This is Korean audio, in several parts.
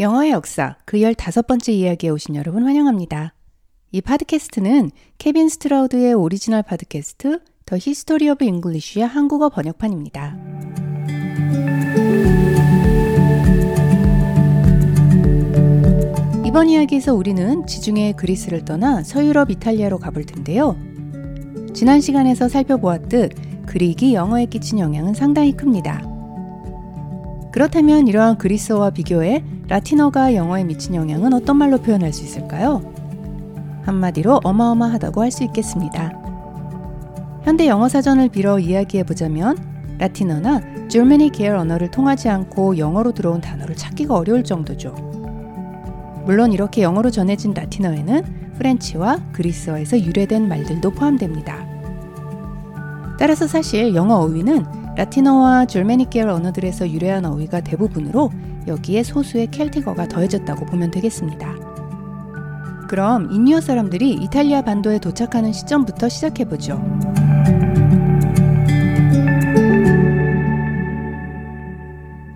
영어의 역사 그 15번째 이야기에 오신 여러분 환영합니다. 이 팟캐스트는 케빈 스트라우드의 오리지널 팟캐스트 The History of English의 한국어 번역판입니다. 이번 이야기에서 우리는 지중해 그리스를 떠나 서유럽 이탈리아로 가볼 텐데요. 지난 시간에서 살펴보았듯 Greek이 영어에 끼친 영향은 상당히 큽니다. 그렇다면 이러한 그리스어와 비교해 라틴어가 영어에 미친 영향은 어떤 말로 표현할 수 있을까요? 한마디로 어마어마하다고 할 수 있겠습니다. 현대 영어 사전을 빌어 이야기해 보자면 라틴어나 줄메니 계열 언어를 통하지 않고 영어로 들어온 단어를 찾기가 어려울 정도죠. 물론 이렇게 영어로 전해진 라틴어에는 프렌치와 그리스어에서 유래된 말들도 포함됩니다. 따라서 사실 영어 어휘는 라틴어와 계열 언어들에서 유래한 어휘가 대부분으로 여기에 소수의 켈티거가 더해졌다고 보면 되겠습니다. 그럼 인유어 사람들이 이탈리아 반도에 도착하는 시점부터 시작해보죠.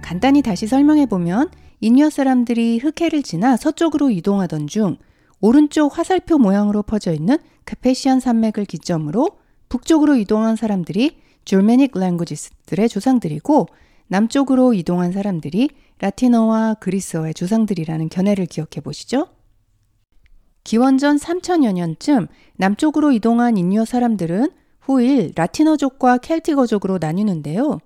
간단히 다시 설명해보면 인유어 사람들이 흑해를 지나 서쪽으로 이동하던 중 오른쪽 화살표 모양으로 퍼져 있는 카페시안 산맥을 기점으로 북쪽으로 이동한 사람들이 줄메닉 랭구지스들의 조상들이고 남쪽으로 이동한 사람들이 라틴어와 그리스어의 조상들이라는 견해를 기억해 보시죠. 기원전 3천여 년쯤 남쪽으로 이동한 인유어 사람들은 후일 라틴어족과 켈티거족으로 나뉘는데요.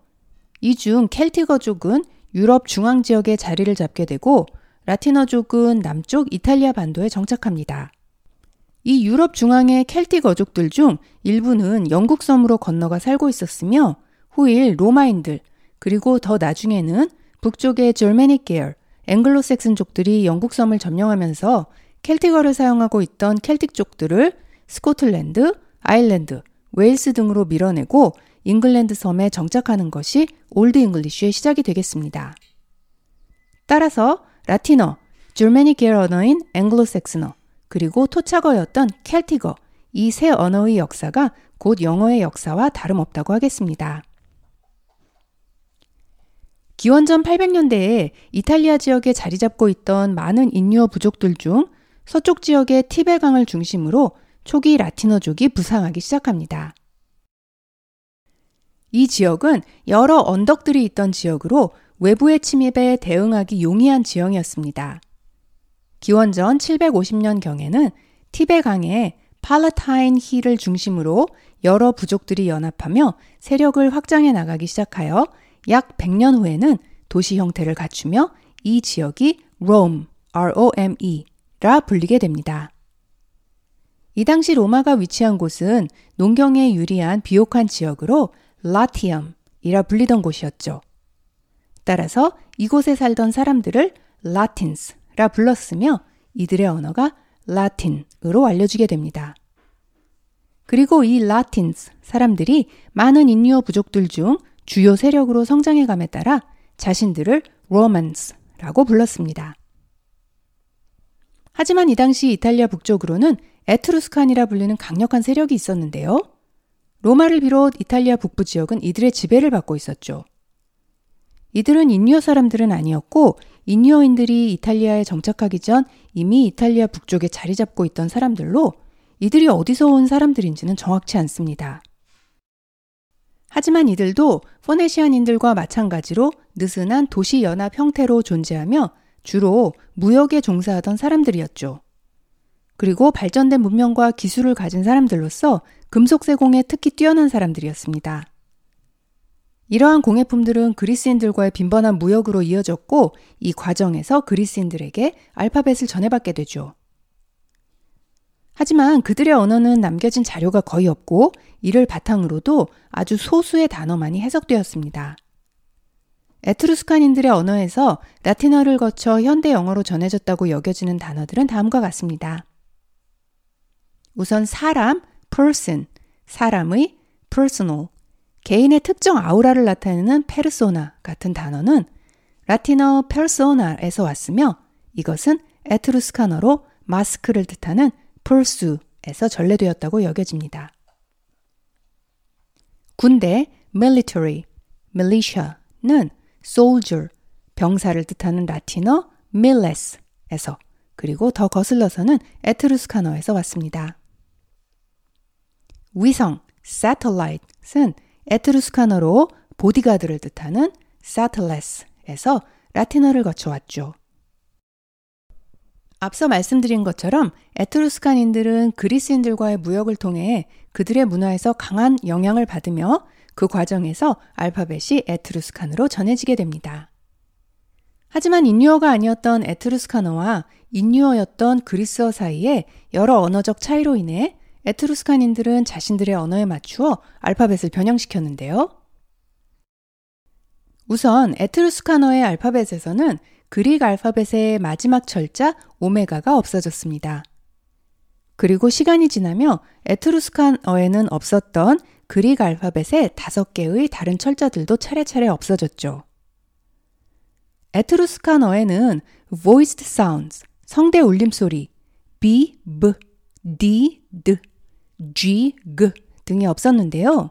이 중 켈티거족은 유럽 중앙 지역에 자리를 잡게 되고 라틴어족은 남쪽 이탈리아 반도에 정착합니다. 이 유럽 중앙의 켈틱 어족들 중 일부는 영국 섬으로 건너가 살고 있었으며 후일 로마인들 그리고 더 나중에는 북쪽의 Germanic 계열 앵글로색슨족들이 영국 섬을 점령하면서 Celtic어를 사용하고 있던 Celtic족들을 스코틀랜드, 아일랜드, 웨일스 등으로 밀어내고 잉글랜드 섬에 정착하는 것이 Old English의 시작이 되겠습니다. 따라서 라틴어, 줄메닉 계열 언어인 앵글로색슨어, 그리고 토착어였던 켈티거, 이 세 언어의 역사가 곧 영어의 역사와 다름없다고 하겠습니다. 기원전 800년대에 이탈리아 지역에 자리 잡고 있던 많은 인유어 부족들 중 서쪽 지역의 티베강을 중심으로 초기 라틴어족이 부상하기 시작합니다. 이 지역은 여러 언덕들이 있던 지역으로 외부의 침입에 대응하기 용이한 지형이었습니다. 기원전 750년경에는 티베강의 팔라타인 힐을 중심으로 여러 부족들이 연합하며 세력을 확장해 나가기 시작하여 약 100년 후에는 도시 형태를 갖추며 이 지역이 롬, R-O-M-E라 불리게 됩니다. 이 당시 로마가 위치한 곳은 농경에 유리한 비옥한 지역으로 Latium이라 불리던 곳이었죠. 따라서 이곳에 살던 사람들을 Latins, 라 불렀으며 이들의 언어가 라틴으로 알려지게 됩니다. 그리고 이 Latins 사람들이 많은 인유어 부족들 중 주요 세력으로 성장해감에 따라 자신들을 Romans라고 불렀습니다. 하지만 이 당시 이탈리아 북쪽으로는 에트루스칸이라 불리는 강력한 세력이 있었는데요. 로마를 비롯 이탈리아 북부 지역은 이들의 지배를 받고 있었죠. 이들은 인유어 사람들은 아니었고 인유어인들이 이탈리아에 정착하기 전 이미 이탈리아 북쪽에 자리 잡고 있던 사람들로 이들이 어디서 온 사람들인지는 정확치 않습니다. 하지만 이들도 포네시안인들과 마찬가지로 느슨한 도시 연합 형태로 존재하며 주로 무역에 종사하던 사람들이었죠. 그리고 발전된 문명과 기술을 가진 사람들로서 금속 세공에 특히 뛰어난 사람들이었습니다. 이러한 공예품들은 그리스인들과의 빈번한 무역으로 이어졌고 이 과정에서 그리스인들에게 알파벳을 전해받게 되죠. 하지만 그들의 언어는 남겨진 자료가 거의 없고 이를 바탕으로도 아주 소수의 단어만이 해석되었습니다. 에트루스칸인들의 언어에서 라틴어를 거쳐 현대 영어로 전해졌다고 여겨지는 단어들은 다음과 같습니다. 우선 사람, person, 사람의 personal, 개인의 특정 아우라를 나타내는 페르소나 같은 단어는 라틴어 페르소나에서 왔으며 이것은 에트루스카너로 마스크를 뜻하는 폴수에서 전래되었다고 여겨집니다. 군대 military, militia는 soldier, 병사를 뜻하는 라틴어 miles에서 그리고 더 거슬러서는 Etruscan어에서 왔습니다. 위성, satellite은 Etruscan어로 보디가드를 뜻하는 satelles에서 라틴어를 거쳐왔죠. 앞서 말씀드린 것처럼 Etruscan인들은 그리스인들과의 무역을 통해 그들의 문화에서 강한 영향을 받으며 그 과정에서 알파벳이 Etruscan으로 전해지게 됩니다. 하지만 인유어가 아니었던 Etruscan어와 인유어였던 그리스어 사이에 여러 언어적 차이로 인해 Etruscan인들은 자신들의 언어에 맞추어 알파벳을 변형시켰는데요. 우선 Etruscan어의 알파벳에서는 Greek 알파벳의 마지막 철자 오메가가 없어졌습니다. 그리고 시간이 지나며 에트루스칸어에는 없었던 그릭 알파벳의 다섯 개의 다른 철자들도 차례차례 없어졌죠. 에트루스칸어에는 voiced sounds, 성대 울림소리, b, b, d, d, g, g 등이 없었는데요.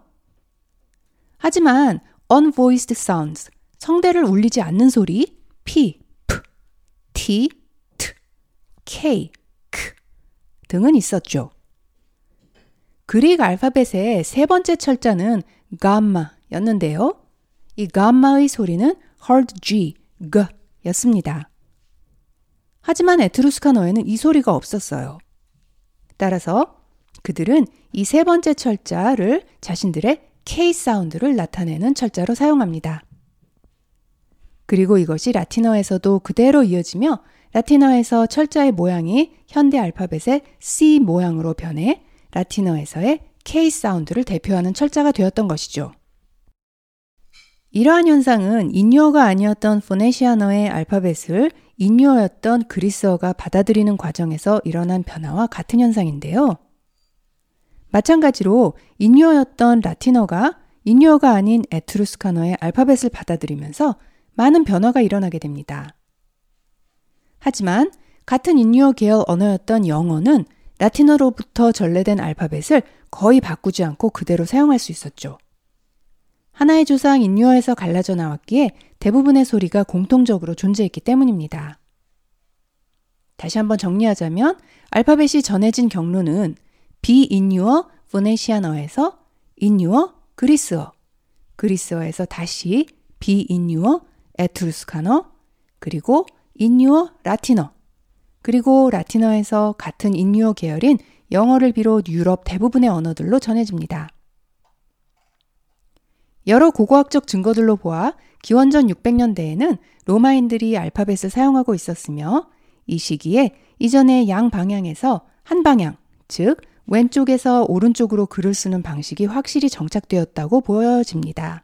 하지만 unvoiced sounds, 성대를 울리지 않는 소리, p, p, t, t, k, k 등은 있었죠. 그릭 알파벳의 세 번째 철자는 감마였는데요. 이 감마의 소리는 hard G, G 였습니다. 하지만 에트루스카너에는 이 소리가 없었어요. 따라서 그들은 이 세 번째 철자를 자신들의 K 사운드를 나타내는 철자로 사용합니다. 그리고 이것이 라틴어에서도 그대로 이어지며 라틴어에서 철자의 모양이 현대 알파벳의 C 모양으로 변해 라틴어에서의 K 사운드를 대표하는 철자가 되었던 것이죠. 이러한 현상은 인유어가 아니었던 포네시아너의 알파벳을 인유어였던 그리스어가 받아들이는 과정에서 일어난 변화와 같은 현상인데요. 마찬가지로 인유어였던 라틴어가 인유어가 아닌 에트루스카너의 알파벳을 받아들이면서 많은 변화가 일어나게 됩니다. 하지만 같은 인유어 계열 언어였던 영어는 라틴어로부터 전래된 알파벳을 거의 바꾸지 않고 그대로 사용할 수 있었죠. 하나의 조상 인유어에서 갈라져 나왔기에 대부분의 소리가 공통적으로 존재했기 때문입니다. 다시 한번 정리하자면 알파벳이 전해진 경로는 비인유어 Phoenician어에서 인유어 그리스어, 그리스어에서 다시 비인유어 Etruscan어, 그리고 인유어 라틴어, 그리고 라틴어에서 같은 인유어 계열인 영어를 비롯 유럽 대부분의 언어들로 전해집니다. 여러 고고학적 증거들로 보아 기원전 600년대에는 로마인들이 알파벳을 사용하고 있었으며 이 시기에 이전의 양 방향에서 한 방향, 즉 왼쪽에서 오른쪽으로 글을 쓰는 방식이 확실히 정착되었다고 보여집니다.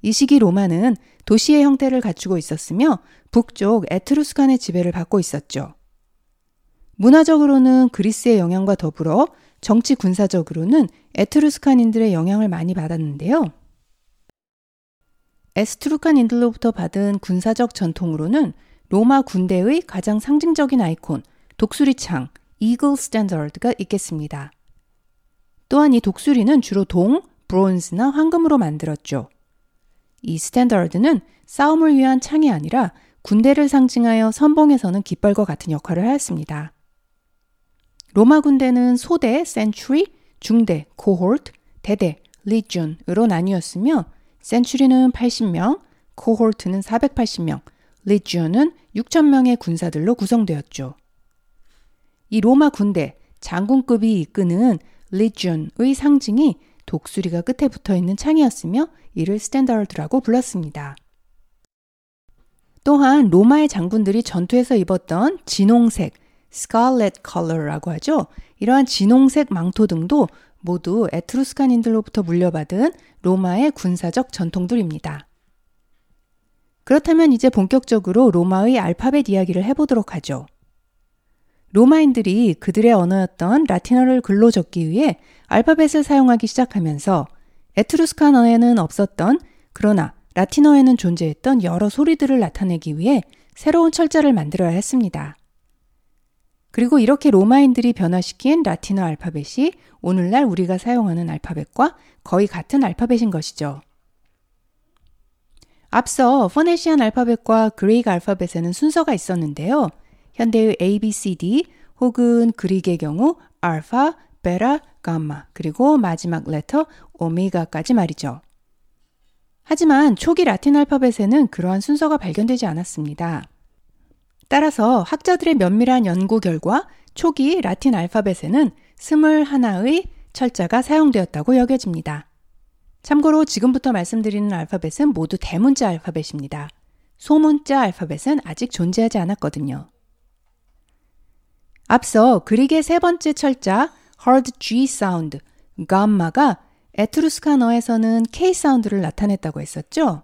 이 시기 로마는 도시의 형태를 갖추고 있었으며 북쪽 에트루스칸의 지배를 받고 있었죠. 문화적으로는 그리스의 영향과 더불어 정치 군사적으로는 에트루스칸인들의 영향을 많이 받았는데요. 에스트루칸인들로부터 받은 군사적 전통으로는 로마 군대의 가장 상징적인 아이콘, 독수리창, Eagle Standard가 있겠습니다. 또한 이 독수리는 주로 동, 브론즈나 황금으로 만들었죠. 이 standard는 싸움을 위한 창이 아니라 군대를 상징하여 선봉에서는 깃발과 같은 역할을 하였습니다. 로마 군대는 소대, century, 중대, 코홀트, 대대, legion으로 나뉘었으며 century는 80명, cohort는 480명, legion은 6천명의 군사들로 구성되었죠. 이 로마 군대 장군급이 이끄는 legion의 상징이 독수리가 끝에 붙어 있는 창이었으며 이를 standard라고 불렀습니다. 또한 로마의 장군들이 전투에서 입었던 진홍색, scarlet color라고 하죠. 이러한 진홍색 망토 등도 모두 에트루스칸인들로부터 물려받은 로마의 군사적 전통들입니다. 그렇다면 이제 본격적으로 로마의 알파벳 이야기를 해보도록 하죠. 로마인들이 그들의 언어였던 라틴어를 글로 적기 위해 알파벳을 사용하기 시작하면서 에트루스칸어에는 없었던 그러나 라틴어에는 존재했던 여러 소리들을 나타내기 위해 새로운 철자를 만들어야 했습니다. 그리고 이렇게 로마인들이 변화시킨 라틴어 알파벳이 오늘날 우리가 사용하는 알파벳과 거의 같은 알파벳인 것이죠. 앞서 포네시안 알파벳과 그레이크 알파벳에는 순서가 있었는데요. 현대의 A, B, C, D 혹은 그릭의 경우 알파, 베라, 감마 그리고 마지막 레터 오메가까지 말이죠. 하지만 초기 라틴 알파벳에는 그러한 순서가 발견되지 않았습니다. 따라서 학자들의 면밀한 연구 결과 초기 라틴 알파벳에는 21의 철자가 사용되었다고 여겨집니다. 참고로 지금부터 말씀드리는 알파벳은 모두 대문자 알파벳입니다. 소문자 알파벳은 아직 존재하지 않았거든요. 앞서 그릭의 세 번째 철자 hard G 사운드, 감마가 에트루스카너에서는 K 사운드를 나타냈다고 했었죠?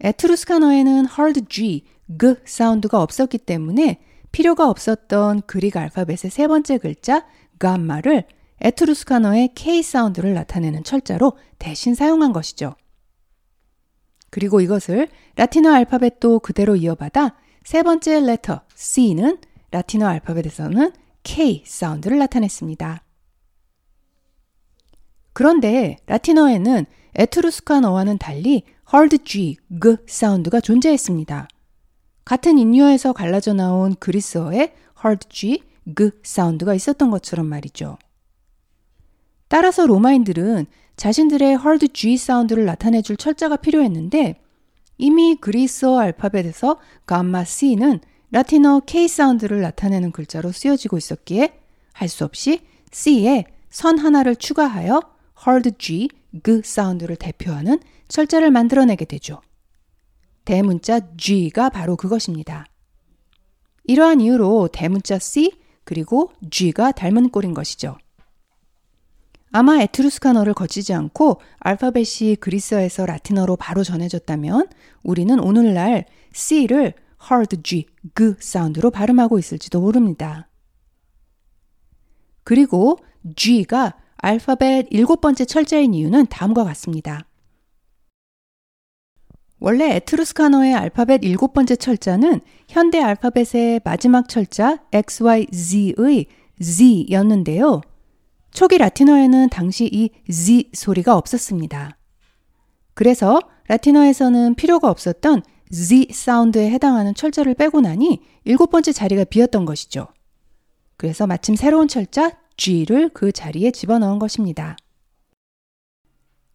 에트루스카너에는 hard G, G 사운드가 없었기 때문에 필요가 없었던 그릭 알파벳의 세 번째 글자 감마를 에트루스카너의 K 사운드를 나타내는 철자로 대신 사용한 것이죠. 그리고 이것을 라틴어 알파벳도 그대로 이어받아 세 번째 레터 C는 라틴어 알파벳에서는 K 사운드를 나타냈습니다. 그런데 라틴어에는 에트루스카너와는 달리 hard G, G 사운드가 존재했습니다. 같은 인유어에서 갈라져 나온 그리스어에 hard G, G 사운드가 있었던 것처럼 말이죠. 따라서 로마인들은 자신들의 hard G 사운드를 나타내줄 철자가 필요했는데 이미 그리스어 알파벳에서 감마 C는 라틴어 K 사운드를 나타내는 글자로 쓰여지고 있었기에 할 수 없이 C에 선 하나를 추가하여 hard G, G 사운드를 대표하는 철자를 만들어내게 되죠. 대문자 G가 바로 그것입니다. 이러한 이유로 대문자 C 그리고 G가 닮은 꼴인 것이죠. 아마 에트루스카너를 거치지 않고 알파벳이 그리스어에서 라틴어로 바로 전해졌다면 우리는 오늘날 C를 hard G, G 사운드로 발음하고 있을지도 모릅니다. 그리고 G가 알파벳 일곱 번째 철자인 이유는 다음과 같습니다. 원래 에트루스카너의 알파벳 일곱 번째 철자는 현대 알파벳의 마지막 철자 XYZ의 Z였는데요. 초기 라틴어에는 당시 이 Z 소리가 없었습니다. 그래서 라틴어에서는 필요가 없었던 Z 사운드에 해당하는 철자를 빼고 나니 일곱 번째 자리가 비었던 것이죠. 그래서 마침 새로운 철자 G를 그 자리에 집어넣은 것입니다.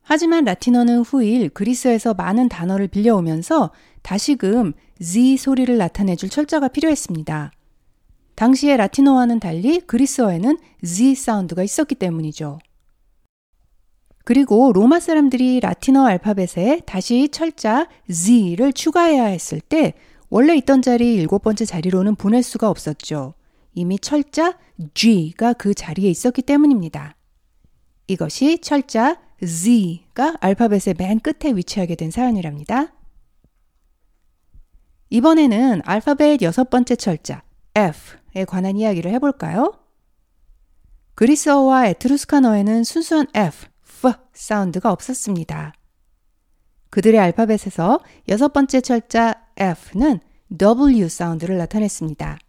하지만 라틴어는 후일 그리스에서 많은 단어를 빌려오면서 다시금 Z 소리를 나타내줄 철자가 필요했습니다. 당시의 라틴어와는 달리 그리스어에는 Z 사운드가 있었기 때문이죠. 그리고 로마 사람들이 라틴어 알파벳에 다시 철자 Z를 추가해야 했을 때 원래 있던 자리 일곱 번째 자리로는 보낼 수가 없었죠. 이미 철자 G가 그 자리에 있었기 때문입니다. 이것이 철자 Z가 알파벳의 맨 끝에 위치하게 된 사연이랍니다. 이번에는 알파벳 여섯 번째 철자 F에 관한 이야기를 해볼까요? 그리스어와 에트루스카너에는 순수한 F, F 사운드가 없었습니다. 그들의 알파벳에서 여섯 번째 철자 F는 W 사운드를 나타냈습니다.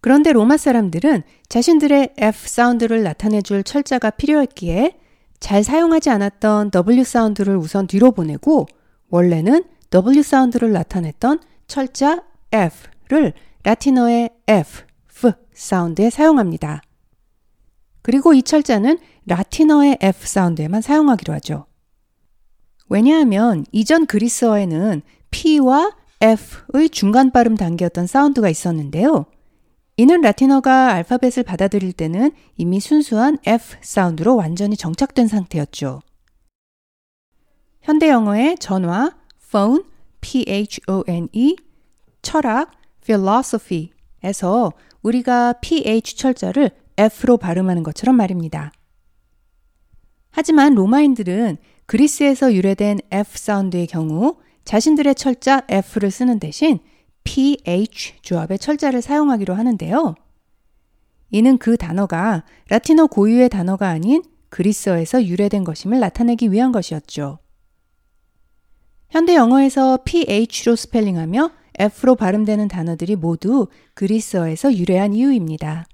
그런데 로마 사람들은 자신들의 F 사운드를 나타내줄 철자가 필요했기에 잘 사용하지 않았던 W 사운드를 우선 뒤로 보내고 원래는 W 사운드를 나타냈던 철자 F를 라틴어의 F, F 사운드에 사용합니다. 그리고 이 철자는 라틴어의 F 사운드에만 사용하기로 하죠. 왜냐하면 이전 그리스어에는 P와 F의 중간 발음 단계였던 사운드가 있었는데요. 이는 라틴어가 알파벳을 받아들일 때는 이미 순수한 F 사운드로 완전히 정착된 상태였죠. 현대 영어의 전화, phone, p-h-o-n-e, 철학, philosophy에서 우리가 ph 철자를 F로 발음하는 것처럼 말입니다. 하지만 로마인들은 그리스에서 유래된 F 사운드의 경우 자신들의 철자 F를 쓰는 대신 ph 조합의 철자를 사용하기로 하는데요. 이는 그 단어가 라틴어 고유의 단어가 아닌 그리스어에서 유래된 것임을 나타내기 위한 것이었죠. 현대 영어에서 ph로 스펠링하며 f로 발음되는 단어들이 모두 그리스어에서 유래한 이유입니다.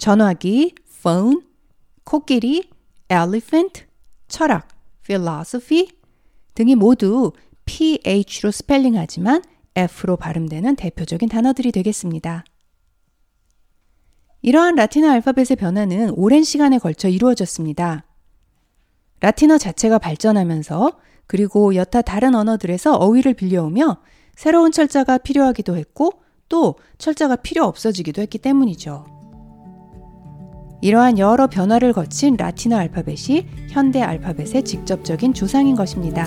전화기, phone, 코끼리, elephant, 철학, philosophy, 등이 모두 PH로 스펠링하지만 F로 발음되는 대표적인 단어들이 되겠습니다. 이러한 라틴어 알파벳의 변화는 오랜 시간에 걸쳐 이루어졌습니다. 라틴어 자체가 발전하면서 그리고 여타 다른 언어들에서 어휘를 빌려오며 새로운 철자가 필요하기도 했고 또 철자가 필요 없어지기도 했기 때문이죠. 이러한 여러 변화를 거친 라틴어 알파벳이 현대 알파벳의 직접적인 조상인 것입니다.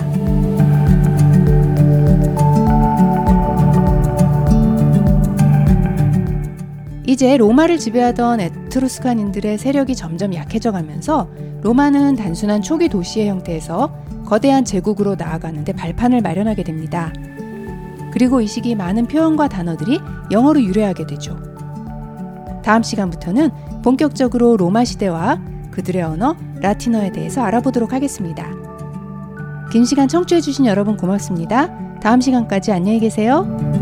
이제 로마를 지배하던 에트루스칸인들의 세력이 점점 약해져 가면서 로마는 단순한 초기 도시의 형태에서 거대한 제국으로 나아가는데 발판을 마련하게 됩니다. 그리고 이 시기 많은 표현과 단어들이 영어로 유래하게 되죠. 다음 시간부터는 본격적으로 로마 시대와 그들의 언어 라틴어에 대해서 알아보도록 하겠습니다. 긴 시간 청취해주신 여러분 고맙습니다. 다음 시간까지 안녕히 계세요.